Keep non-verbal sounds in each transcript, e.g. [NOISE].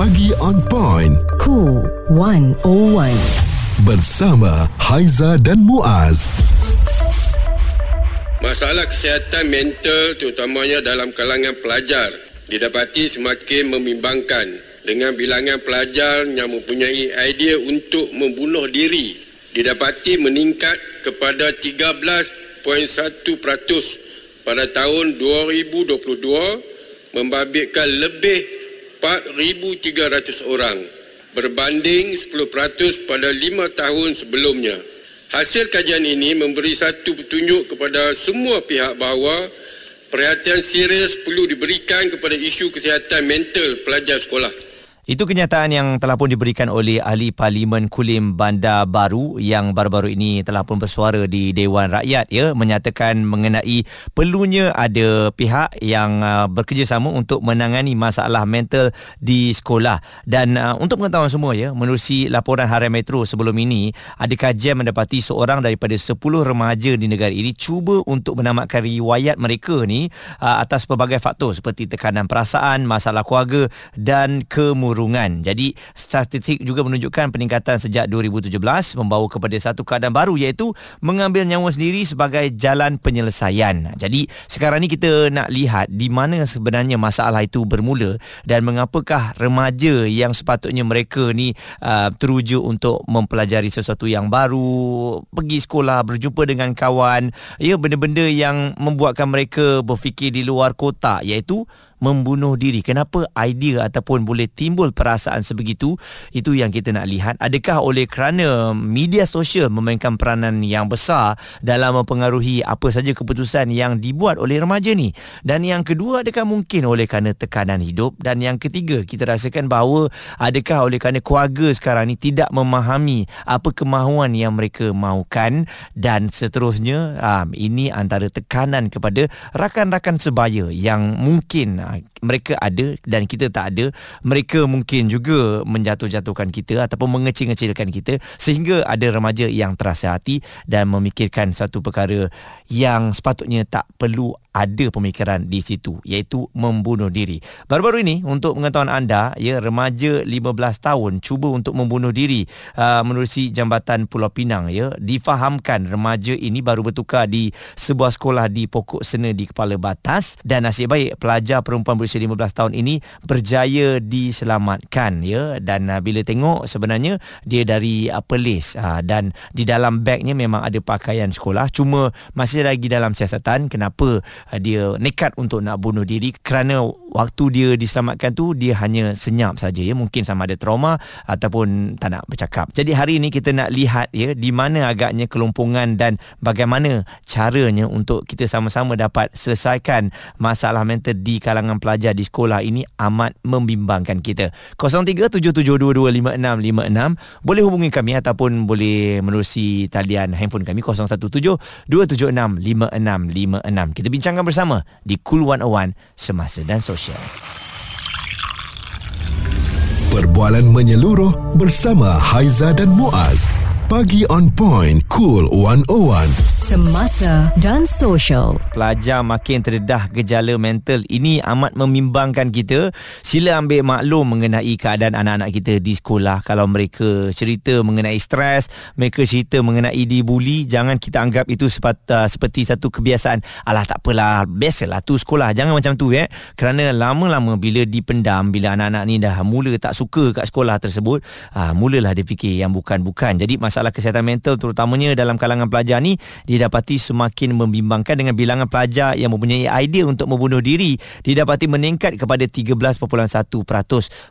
Pagi on point. Cool 101. Bersama Haiza dan Muaz. Masalah kesihatan mental terutamanya dalam kalangan pelajar didapati semakin membimbangkan dengan bilangan pelajar yang mempunyai idea untuk membunuh diri didapati meningkat kepada 13.1% pada tahun 2022 membabitkan lebih 4,300 orang berbanding 10% pada 5 tahun sebelumnya. Hasil kajian ini memberi satu petunjuk kepada semua pihak bahawa perhatian serius perlu diberikan kepada isu kesihatan mental pelajar sekolah. Itu kenyataan yang telah pun diberikan oleh ahli Parlimen Kulim Bandar Baru yang baru-baru ini telah pun bersuara di Dewan Rakyat ya menyatakan mengenai perlunya ada pihak yang uh, bekerjasama untuk menangani masalah mental di sekolah. Dan uh, untuk pengetahuan semua ya menerusi laporan Harian Metro sebelum ini ada kajian mendapati seorang daripada 10 remaja di negara ini cuba untuk menamatkan riwayat mereka ni uh, atas pelbagai faktor seperti tekanan perasaan, masalah keluarga dan kemurungan perundungan. Jadi statistik juga menunjukkan peningkatan sejak 2017 membawa kepada satu keadaan baru iaitu mengambil nyawa sendiri sebagai jalan penyelesaian. Jadi sekarang ni kita nak lihat di mana sebenarnya masalah itu bermula dan mengapakah remaja yang sepatutnya mereka ni uh, teruja untuk mempelajari sesuatu yang baru, pergi sekolah, berjumpa dengan kawan, ya benda-benda yang membuatkan mereka berfikir di luar kotak iaitu membunuh diri. Kenapa idea ataupun boleh timbul perasaan sebegitu? Itu yang kita nak lihat. Adakah oleh kerana media sosial memainkan peranan yang besar dalam mempengaruhi apa saja keputusan yang dibuat oleh remaja ni? Dan yang kedua, adakah mungkin oleh kerana tekanan hidup? Dan yang ketiga, kita rasakan bahawa adakah oleh kerana keluarga sekarang ni tidak memahami apa kemahuan yang mereka mahukan dan seterusnya um, ini antara tekanan kepada rakan-rakan sebaya yang mungkin mereka ada dan kita tak ada mereka mungkin juga menjatuh-jatuhkan kita ataupun mengecil-ngecilkan kita sehingga ada remaja yang terasa hati dan memikirkan satu perkara yang sepatutnya tak perlu ada pemikiran di situ iaitu membunuh diri. Baru-baru ini untuk pengetahuan anda ya remaja 15 tahun cuba untuk membunuh diri uh, menerusi jambatan Pulau Pinang ya difahamkan remaja ini baru bertukar di sebuah sekolah di Pokok Sena di Kepala Batas dan nasib baik pelajar perempuan berusia 15 tahun ini berjaya diselamatkan ya. Dan uh, bila tengok sebenarnya dia dari uh, Perlis uh, dan di dalam bagnya memang ada pakaian sekolah. Cuma masih lagi dalam siasatan kenapa uh, dia nekat untuk nak bunuh diri. Kerana waktu dia diselamatkan tu dia hanya senyap saja ya. Mungkin sama ada trauma ataupun tak nak bercakap. Jadi hari ini kita nak lihat ya di mana agaknya kelumpungan dan bagaimana caranya untuk kita sama-sama dapat selesaikan masalah mental di kalangan pelajar di sekolah ini amat membimbangkan kita. 0377225656 boleh hubungi kami ataupun boleh menerusi talian handphone kami 0172765656. Kita bincangkan bersama di Cool 101 semasa dan sosial. Perbualan menyeluruh bersama Haiza dan Muaz. Pagi on point, cool 101 semasa dan sosial. Pelajar makin terdedah gejala mental ini amat membimbangkan kita. Sila ambil maklum mengenai keadaan anak-anak kita di sekolah. Kalau mereka cerita mengenai stres, mereka cerita mengenai dibuli, jangan kita anggap itu sepat, uh, seperti satu kebiasaan. Alah tak apalah, biasalah tu sekolah. Jangan macam tu ya. Kerana lama-lama bila dipendam, bila anak-anak ni dah mula tak suka kat sekolah tersebut, uh, mulalah dia fikir yang bukan-bukan. Jadi masalah kesihatan mental terutamanya dalam kalangan pelajar ni, dia didapati semakin membimbangkan dengan bilangan pelajar yang mempunyai idea untuk membunuh diri didapati meningkat kepada 13.1%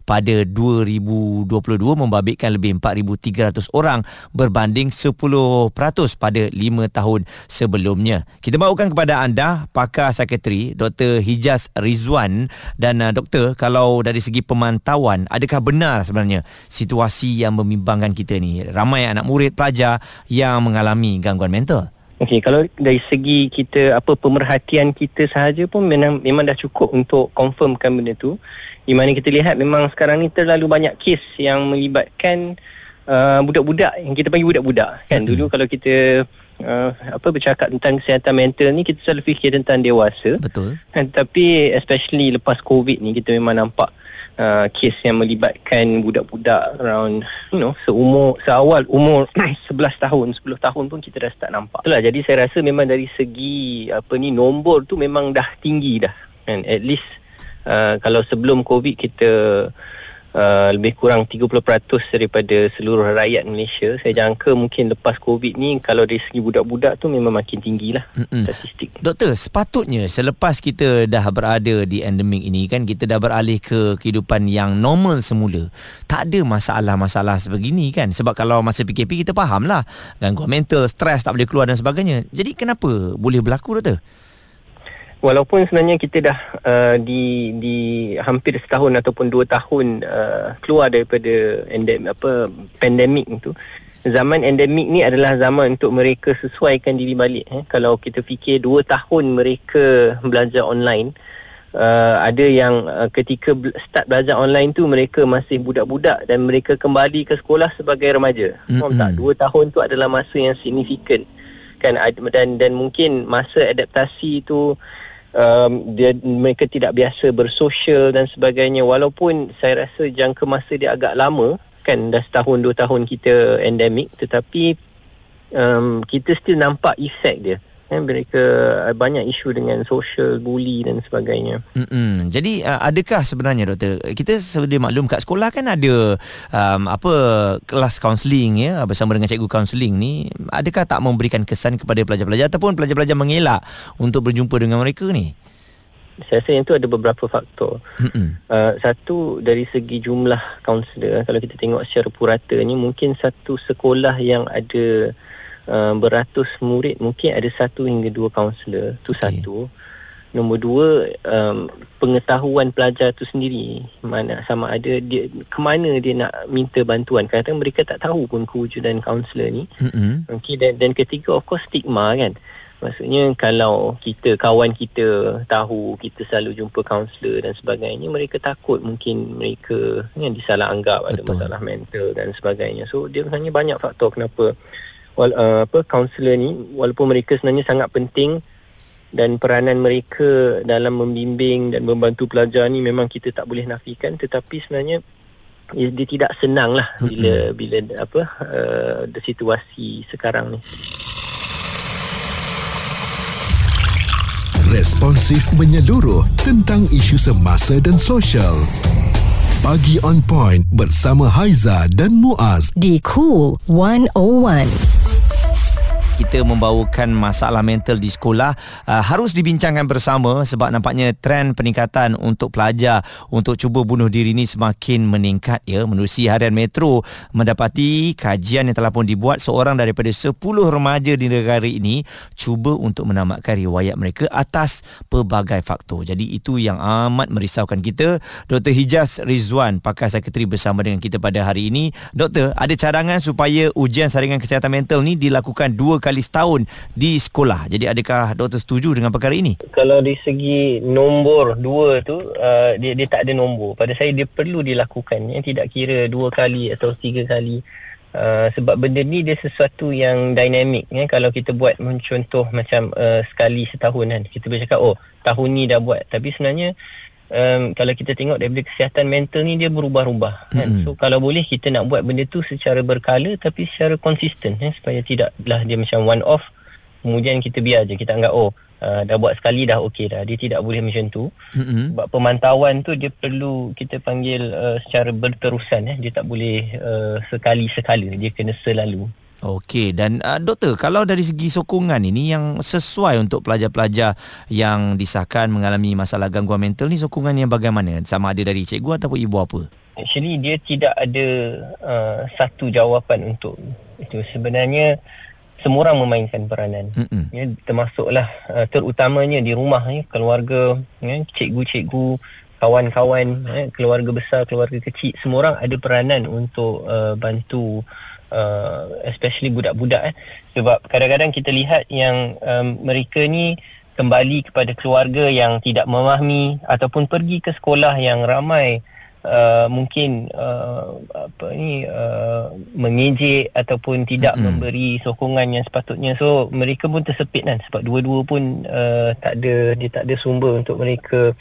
pada 2022 membabitkan lebih 4,300 orang berbanding 10% pada 5 tahun sebelumnya. Kita bawakan kepada anda pakar sekretari Dr. Hijaz Rizwan dan uh, doktor kalau dari segi pemantauan adakah benar sebenarnya situasi yang membimbangkan kita ni ramai anak murid pelajar yang mengalami gangguan mental. Okey, kalau dari segi kita apa pemerhatian kita sahaja pun memang memang dah cukup untuk confirmkan benda tu. Di mana kita lihat memang sekarang ni terlalu banyak kes yang melibatkan uh, budak-budak yang kita panggil budak-budak kan. Hmm. Dulu kalau kita uh, apa bercakap tentang kesihatan mental ni kita selalu fikir tentang dewasa. Betul. Kan, tapi especially lepas COVID ni kita memang nampak uh, kes yang melibatkan budak-budak around you know seumur seawal umur [COUGHS] 11 tahun 10 tahun pun kita dah start nampak. Itulah jadi saya rasa memang dari segi apa ni nombor tu memang dah tinggi dah. Kan at least uh, kalau sebelum covid kita uh, lebih kurang 30% daripada seluruh rakyat Malaysia. Saya jangka mungkin lepas COVID ni kalau dari segi budak-budak tu memang makin tinggi lah Mm-mm. statistik. Doktor, sepatutnya selepas kita dah berada di endemik ini kan kita dah beralih ke kehidupan yang normal semula. Tak ada masalah-masalah sebegini kan. Sebab kalau masa PKP kita faham lah gangguan mental, stres tak boleh keluar dan sebagainya. Jadi kenapa boleh berlaku doktor? Walaupun sebenarnya kita dah uh, di di hampir setahun ataupun dua tahun uh, keluar daripada endemik apa pandemik itu zaman endemik ni adalah zaman untuk mereka sesuaikan diri balik eh. Kalau kita fikir dua tahun mereka belajar online uh, ada yang uh, ketika start belajar online tu mereka masih budak-budak dan mereka kembali ke sekolah sebagai remaja. Mm-hmm. faham tak? Dua tahun tu adalah masa yang signifikan. Kan dan dan mungkin masa adaptasi tu um, dia mereka tidak biasa bersosial dan sebagainya. Walaupun saya rasa jangka masa dia agak lama kan dah setahun dua tahun kita endemik tetapi um, kita still nampak efek dia kan mereka banyak isu dengan social bully dan sebagainya. Mm-mm. Jadi uh, adakah sebenarnya doktor kita sedia maklum kat sekolah kan ada um, apa kelas kaunseling ya bersama dengan cikgu kaunseling ni adakah tak memberikan kesan kepada pelajar-pelajar ataupun pelajar-pelajar mengelak untuk berjumpa dengan mereka ni? Saya rasa yang tu ada beberapa faktor. Uh, satu dari segi jumlah kaunselor kalau kita tengok secara purata ni mungkin satu sekolah yang ada uh, beratus murid mungkin ada satu hingga dua kaunselor. Tu okay. satu. Nombor dua um, pengetahuan pelajar tu sendiri. Mana sama ada dia ke mana dia nak minta bantuan. Kadang-kadang mereka tak tahu pun kewujudan kaunselor ni. Mm-hmm. okay, dan, dan ketiga of course stigma kan. Maksudnya kalau kita kawan kita tahu kita selalu jumpa kaunselor dan sebagainya mereka takut mungkin mereka yang disalah anggap ada masalah mental dan sebagainya. So dia sebenarnya banyak faktor kenapa wal, uh, apa kaunselor ni walaupun mereka sebenarnya sangat penting dan peranan mereka dalam membimbing dan membantu pelajar ni memang kita tak boleh nafikan tetapi sebenarnya ya, dia tidak senang lah bila bila apa uh, situasi sekarang ni. Responsif menyeluruh tentang isu semasa dan sosial. Pagi on point bersama Haiza dan Muaz di Cool 101 kita membawakan masalah mental di sekolah uh, harus dibincangkan bersama sebab nampaknya trend peningkatan untuk pelajar untuk cuba bunuh diri ini semakin meningkat ya. Menerusi harian metro mendapati kajian yang telah pun dibuat seorang daripada 10 remaja di negara ini cuba untuk menamatkan riwayat mereka atas pelbagai faktor. Jadi itu yang amat merisaukan kita. Dr. Hijaz Rizwan pakar sekretari bersama dengan kita pada hari ini. Doktor ada cadangan supaya ujian saringan kesihatan mental ni dilakukan dua kali kali setahun di sekolah. Jadi adakah doktor setuju dengan perkara ini? Kalau di segi nombor dua tu, uh, dia, dia tak ada nombor. Pada saya dia perlu dilakukan. Ya. Tidak kira dua kali atau tiga kali. Uh, sebab benda ni dia sesuatu yang dinamik ya. Kalau kita buat contoh macam uh, sekali setahun kan. Kita boleh cakap oh tahun ni dah buat. Tapi sebenarnya um, kalau kita tengok daripada kesihatan mental ni dia berubah-ubah kan mm-hmm. so kalau boleh kita nak buat benda tu secara berkala tapi secara konsisten eh, supaya tidaklah dia macam one off kemudian kita biar je kita anggap oh uh, dah buat sekali dah okey dah dia tidak boleh macam tu mm-hmm. sebab pemantauan tu dia perlu kita panggil uh, secara berterusan eh. dia tak boleh uh, sekali sekala dia kena selalu Okey dan uh, doktor kalau dari segi sokongan ini yang sesuai untuk pelajar-pelajar yang disahkan mengalami masalah gangguan mental ni sokongan yang bagaimana sama ada dari cikgu ataupun ibu apa? Actually dia tidak ada uh, satu jawapan untuk itu sebenarnya semua orang memainkan peranan. Mm-mm. Ya termasuklah uh, terutamanya di rumah ya keluarga ya cikgu-cikgu kawan-kawan ya, keluarga besar keluarga kecil semua orang ada peranan untuk uh, bantu uh, especially budak-budak eh. sebab kadang-kadang kita lihat yang um, mereka ni kembali kepada keluarga yang tidak memahami ataupun pergi ke sekolah yang ramai uh, mungkin uh, apa ni uh, mengejek ataupun tidak mm-hmm. memberi sokongan yang sepatutnya. So mereka pun tersepit kan sebab dua-dua pun uh, tak ada dia tak ada sumber untuk mereka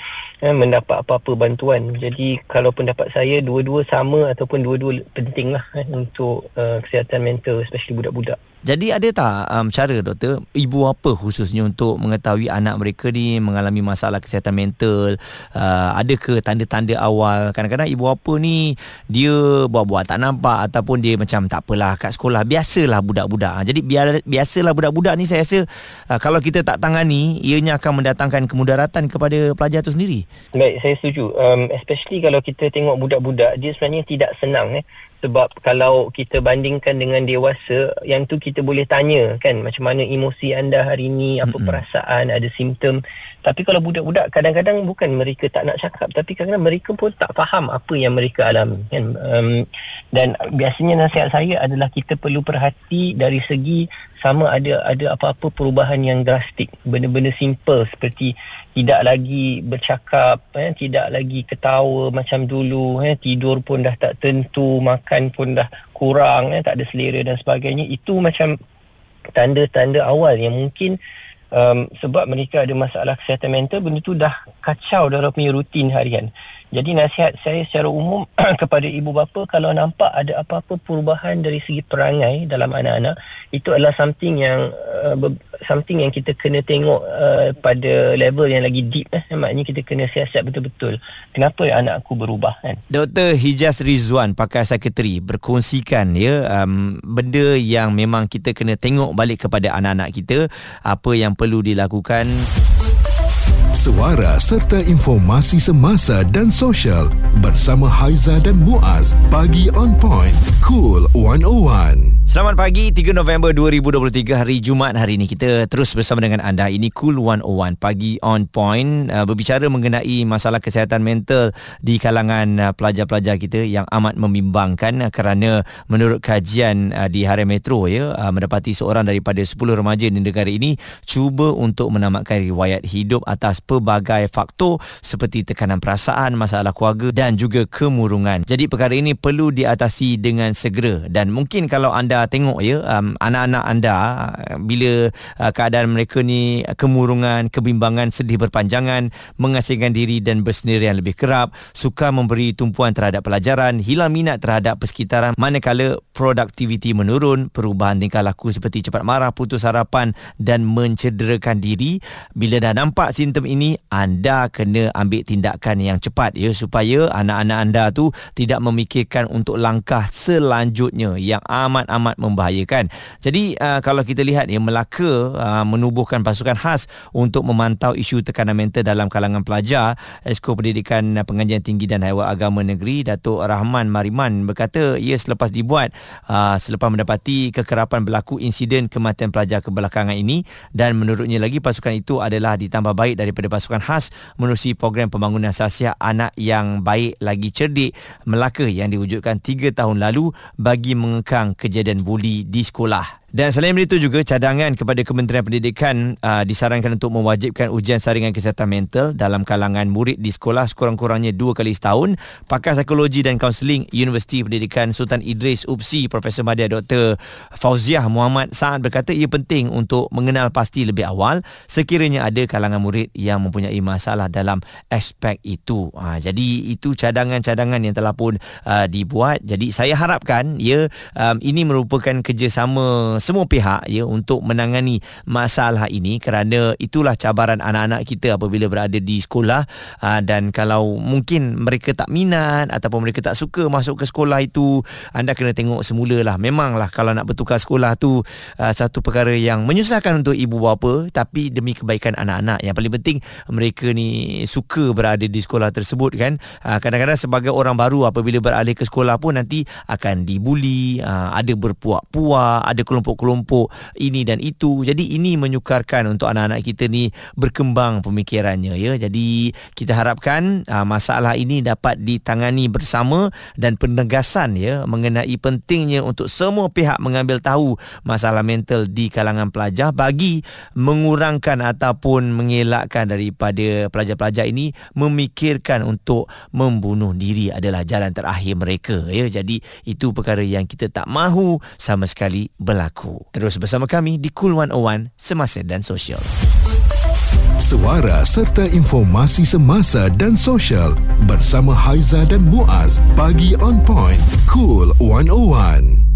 uh, mendapat apa-apa bantuan. Jadi kalau pendapat saya dua-dua sama ataupun dua-dua pentinglah uh, untuk uh, kesihatan mental especially budak-budak jadi ada tak um, cara doktor ibu apa khususnya untuk mengetahui anak mereka ni mengalami masalah kesihatan mental? Uh, ada ke tanda-tanda awal? Kadang-kadang ibu apa ni dia buat-buat tak nampak ataupun dia macam tak apalah kat sekolah. Biasalah budak-budak. Ha, jadi biasalah budak-budak ni saya rasa uh, kalau kita tak tangani ianya akan mendatangkan kemudaratan kepada pelajar tu sendiri. Baik saya setuju. Um, especially kalau kita tengok budak-budak dia sebenarnya tidak senang eh sebab kalau kita bandingkan dengan dewasa yang tu kita boleh tanya kan? Macam mana emosi anda hari ini apa mm-hmm. perasaan? Ada simptom? Tapi kalau budak-budak kadang-kadang bukan mereka tak nak cakap. Tapi kadang-kadang mereka pun tak faham apa yang mereka alami kan? Um, dan biasanya nasihat saya adalah kita perlu perhati dari segi sama ada ada apa-apa perubahan yang drastik. Benda-benda simple seperti tidak lagi bercakap eh, tidak lagi ketawa macam dulu eh, tidur pun dah tak tentu makan pun dah kurang eh, tak ada selera dan sebagainya. Itu macam tanda-tanda awal yang mungkin um, sebab mereka ada masalah kesihatan mental benda tu dah kacau dalam punya rutin harian. Jadi nasihat saya secara umum [CLEARS THROAT] kepada ibu bapa kalau nampak ada apa-apa perubahan dari segi perangai dalam anak-anak itu adalah something yang uh, something yang kita kena tengok uh, pada level yang lagi deep eh. maknanya kita kena siasat betul-betul kenapa anak aku berubah kan Dr. Hijaz Rizwan pakar sekretari berkongsikan ya um, benda yang memang kita kena tengok balik kepada anak-anak kita apa yang perlu dilakukan suara serta informasi semasa dan sosial bersama Haiza dan Muaz pagi on point cool 101 Selamat pagi 3 November 2023 hari Jumaat hari ini. Kita terus bersama dengan anda. Ini cool 101 pagi on point uh, berbicara mengenai masalah kesihatan mental di kalangan uh, pelajar-pelajar kita yang amat membimbangkan uh, kerana menurut kajian di Harian Metro ya mendapati seorang daripada 10 remaja di negara ini cuba untuk menamatkan riwayat hidup atas pelbagai faktor seperti tekanan perasaan, masalah keluarga dan juga kemurungan. Jadi perkara ini perlu diatasi dengan segera. Dan mungkin kalau anda tengok ya um, anak-anak anda bila uh, keadaan mereka ni kemurungan, kebimbangan, sedih berpanjangan, mengasingkan diri dan bersendirian lebih kerap, suka memberi tumpuan terhadap pelajaran, hilang minat terhadap persekitaran manakala produktiviti menurun, perubahan tingkah laku seperti cepat marah, putus harapan dan mencederakan diri. Bila dah nampak simptom ini anda kena ambil tindakan yang cepat ya supaya anak-anak anda tu tidak memikirkan untuk langkah selanjutnya yang amat-amat membahayakan. Jadi uh, kalau kita lihat ya Melaka uh, menubuhkan pasukan khas untuk memantau isu tekanan mental dalam kalangan pelajar. Esko Pendidikan Pengajian Tinggi dan Haiwan Agama Negeri Datuk Rahman Mariman berkata ia selepas dibuat uh, selepas mendapati kekerapan berlaku insiden kematian pelajar kebelakangan ini dan menurutnya lagi pasukan itu adalah ditambah baik daripada pasukan khas menerusi program pembangunan sasiah anak yang baik lagi cerdik Melaka yang diwujudkan 3 tahun lalu bagi mengekang kejadian buli di sekolah. Dan selain itu juga cadangan kepada Kementerian Pendidikan uh, disarankan untuk mewajibkan ujian saringan kesihatan mental dalam kalangan murid di sekolah sekurang-kurangnya dua kali setahun. Pakar Psikologi dan Kaunseling Universiti Pendidikan Sultan Idris UPSI Profesor Madya Dr. Fauziah Muhammad Saad berkata ia penting untuk mengenal pasti lebih awal sekiranya ada kalangan murid yang mempunyai masalah dalam aspek itu. Uh, jadi itu cadangan-cadangan yang telah pun uh, dibuat. Jadi saya harapkan ya um, ini merupakan kerjasama semua pihak ya untuk menangani masalah ini kerana itulah cabaran anak-anak kita apabila berada di sekolah. Ah, dan kalau mungkin mereka tak minat ataupun mereka tak suka masuk ke sekolah itu anda kena tengok semula lah memanglah kalau nak bertukar sekolah tu ah, satu perkara yang menyusahkan untuk ibu bapa tapi demi kebaikan anak-anak. Yang paling penting mereka ni suka berada di sekolah tersebut kan? Kadang-kadang sebagai orang baru apabila beralih ke sekolah pun nanti akan dibuli aa, ada berpuak-puak ada kelompok kelompok-kelompok ini dan itu. Jadi ini menyukarkan untuk anak-anak kita ni berkembang pemikirannya ya. Jadi kita harapkan uh, masalah ini dapat ditangani bersama dan penegasan ya mengenai pentingnya untuk semua pihak mengambil tahu masalah mental di kalangan pelajar bagi mengurangkan ataupun mengelakkan daripada pelajar-pelajar ini memikirkan untuk membunuh diri adalah jalan terakhir mereka ya. Jadi itu perkara yang kita tak mahu sama sekali berlaku. Terus bersama kami di Cool 101 Semasa dan Sosial. Suara serta informasi semasa dan sosial bersama Haiza dan Muaz. Pagi on point. Cool 101.